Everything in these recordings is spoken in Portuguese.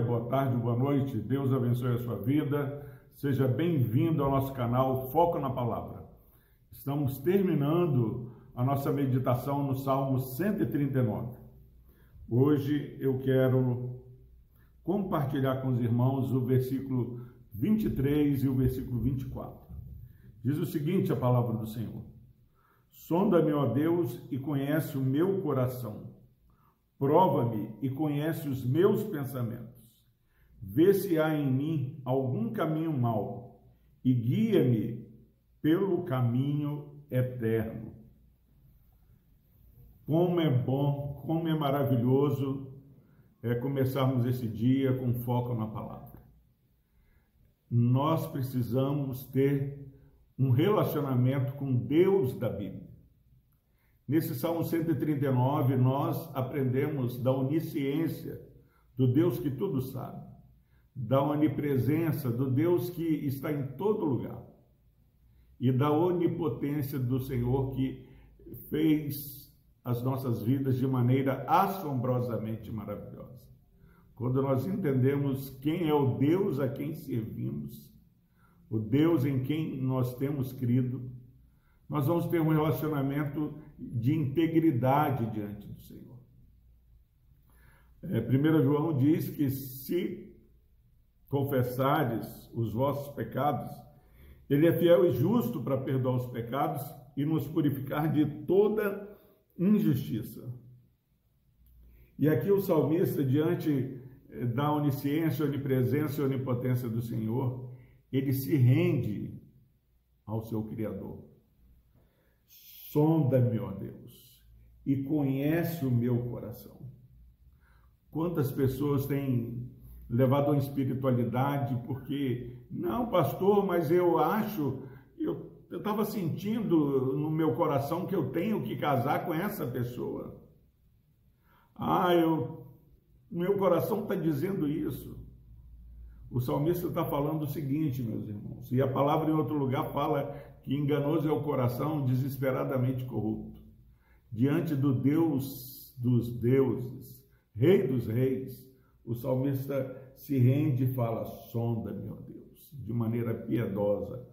boa tarde, boa noite. Deus abençoe a sua vida. Seja bem-vindo ao nosso canal Foco na Palavra. Estamos terminando a nossa meditação no Salmo 139. Hoje eu quero compartilhar com os irmãos o versículo 23 e o versículo 24. Diz o seguinte a palavra do Senhor: Sonda-me, ó Deus, e conhece o meu coração Prova-me e conhece os meus pensamentos. Vê se há em mim algum caminho mau e guia-me pelo caminho eterno. Como é bom, como é maravilhoso é começarmos esse dia com foco na palavra. Nós precisamos ter um relacionamento com Deus da Bíblia. Nesse Salmo 139, nós aprendemos da onisciência do Deus que tudo sabe, da onipresença do Deus que está em todo lugar e da onipotência do Senhor que fez as nossas vidas de maneira assombrosamente maravilhosa. Quando nós entendemos quem é o Deus a quem servimos, o Deus em quem nós temos crido, nós vamos ter um relacionamento de integridade diante do Senhor. É, 1 João diz que se confessares os vossos pecados, ele é fiel e justo para perdoar os pecados e nos purificar de toda injustiça. E aqui o salmista, diante eh, da onisciência, onipresença e onipotência do Senhor, ele se rende ao seu Criador. Sonda-me, ó Deus, e conhece o meu coração. Quantas pessoas têm levado a espiritualidade porque, não, pastor, mas eu acho, eu estava sentindo no meu coração que eu tenho que casar com essa pessoa. Ah, eu, meu coração está dizendo isso. O salmista está falando o seguinte, meus irmãos, e a palavra em outro lugar fala que enganoso é o coração desesperadamente corrupto. Diante do Deus dos deuses, Rei dos reis, o salmista se rende e fala: sonda, meu Deus, de maneira piedosa,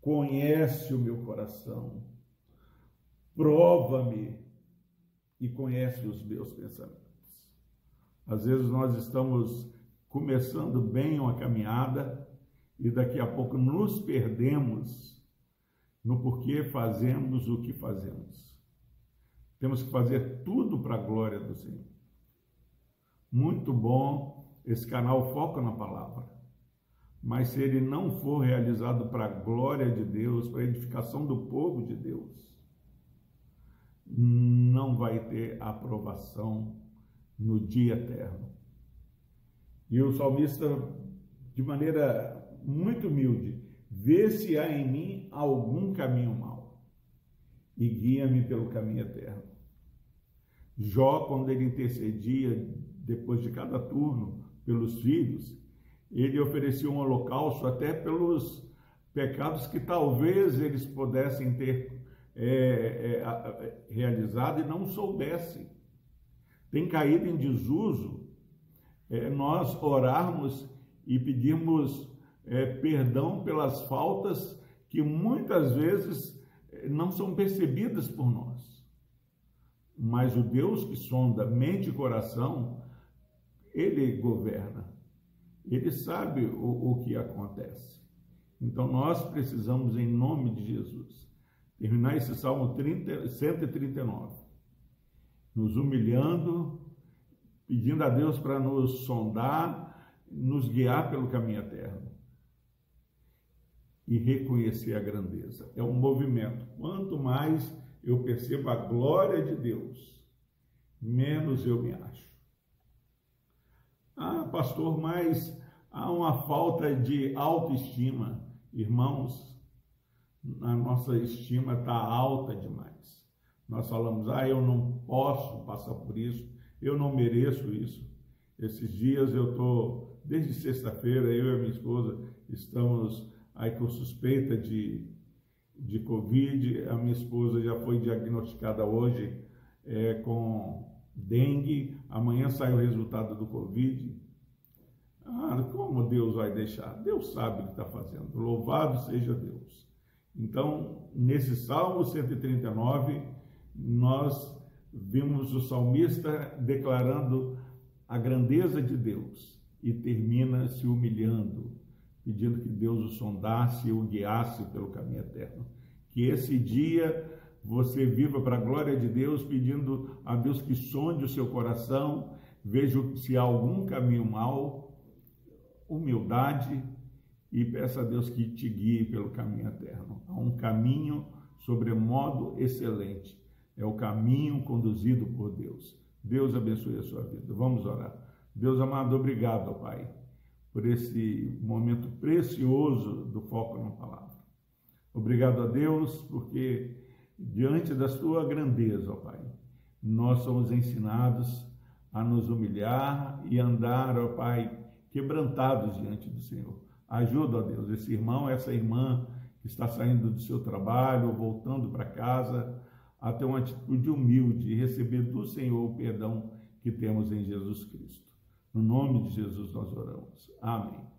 conhece o meu coração, prova-me e conhece os meus pensamentos. Às vezes nós estamos começando bem uma caminhada e daqui a pouco nos perdemos no porquê fazemos o que fazemos. Temos que fazer tudo para a glória do Senhor. Muito bom esse canal foca na palavra. Mas se ele não for realizado para a glória de Deus, para a edificação do povo de Deus, não vai ter aprovação no dia eterno. E o salmista, de maneira muito humilde, Vê se há em mim algum caminho mau e guia-me pelo caminho eterno. Jó, quando ele intercedia depois de cada turno pelos filhos, ele oferecia um holocausto até pelos pecados que talvez eles pudessem ter é, é, realizado e não soubessem. Tem caído em desuso é, nós orarmos e pedirmos é, perdão pelas faltas que muitas vezes é, não são percebidas por nós. Mas o Deus que sonda mente e coração, ele governa. Ele sabe o, o que acontece. Então nós precisamos, em nome de Jesus, terminar esse Salmo 30, 139, nos humilhando, pedindo a Deus para nos sondar, nos guiar pelo caminho eterno e reconhecer a grandeza. É um movimento. Quanto mais eu percebo a glória de Deus, menos eu me acho. Ah, pastor, mas há uma falta de autoestima. Irmãos, a nossa estima está alta demais. Nós falamos, ah, eu não posso passar por isso, eu não mereço isso. Esses dias eu estou, desde sexta-feira, eu e a minha esposa estamos aí com suspeita de, de Covid. A minha esposa já foi diagnosticada hoje é, com dengue. Amanhã sai o resultado do Covid. Ah, como Deus vai deixar? Deus sabe o que está fazendo. Louvado seja Deus. Então, nesse Salmo 139, nós vimos o salmista declarando a grandeza de Deus e termina se humilhando, pedindo que Deus o sondasse e o guiasse pelo caminho eterno. Que esse dia você viva para a glória de Deus, pedindo a Deus que sonde o seu coração, veja se há algum caminho mal, humildade e peça a Deus que te guie pelo caminho eterno. Há um caminho sobremodo excelente. É o caminho conduzido por Deus. Deus abençoe a sua vida. Vamos orar. Deus amado, obrigado, Pai, por esse momento precioso do foco na palavra. Obrigado a Deus, porque diante da sua grandeza, ó Pai, nós somos ensinados a nos humilhar e andar, ó Pai, quebrantados diante do Senhor. Ajuda, ó Deus, esse irmão, essa irmã que está saindo do seu trabalho, voltando para casa, a ter uma atitude humilde e receber do Senhor o perdão que temos em Jesus Cristo. No nome de Jesus nós oramos. Amém.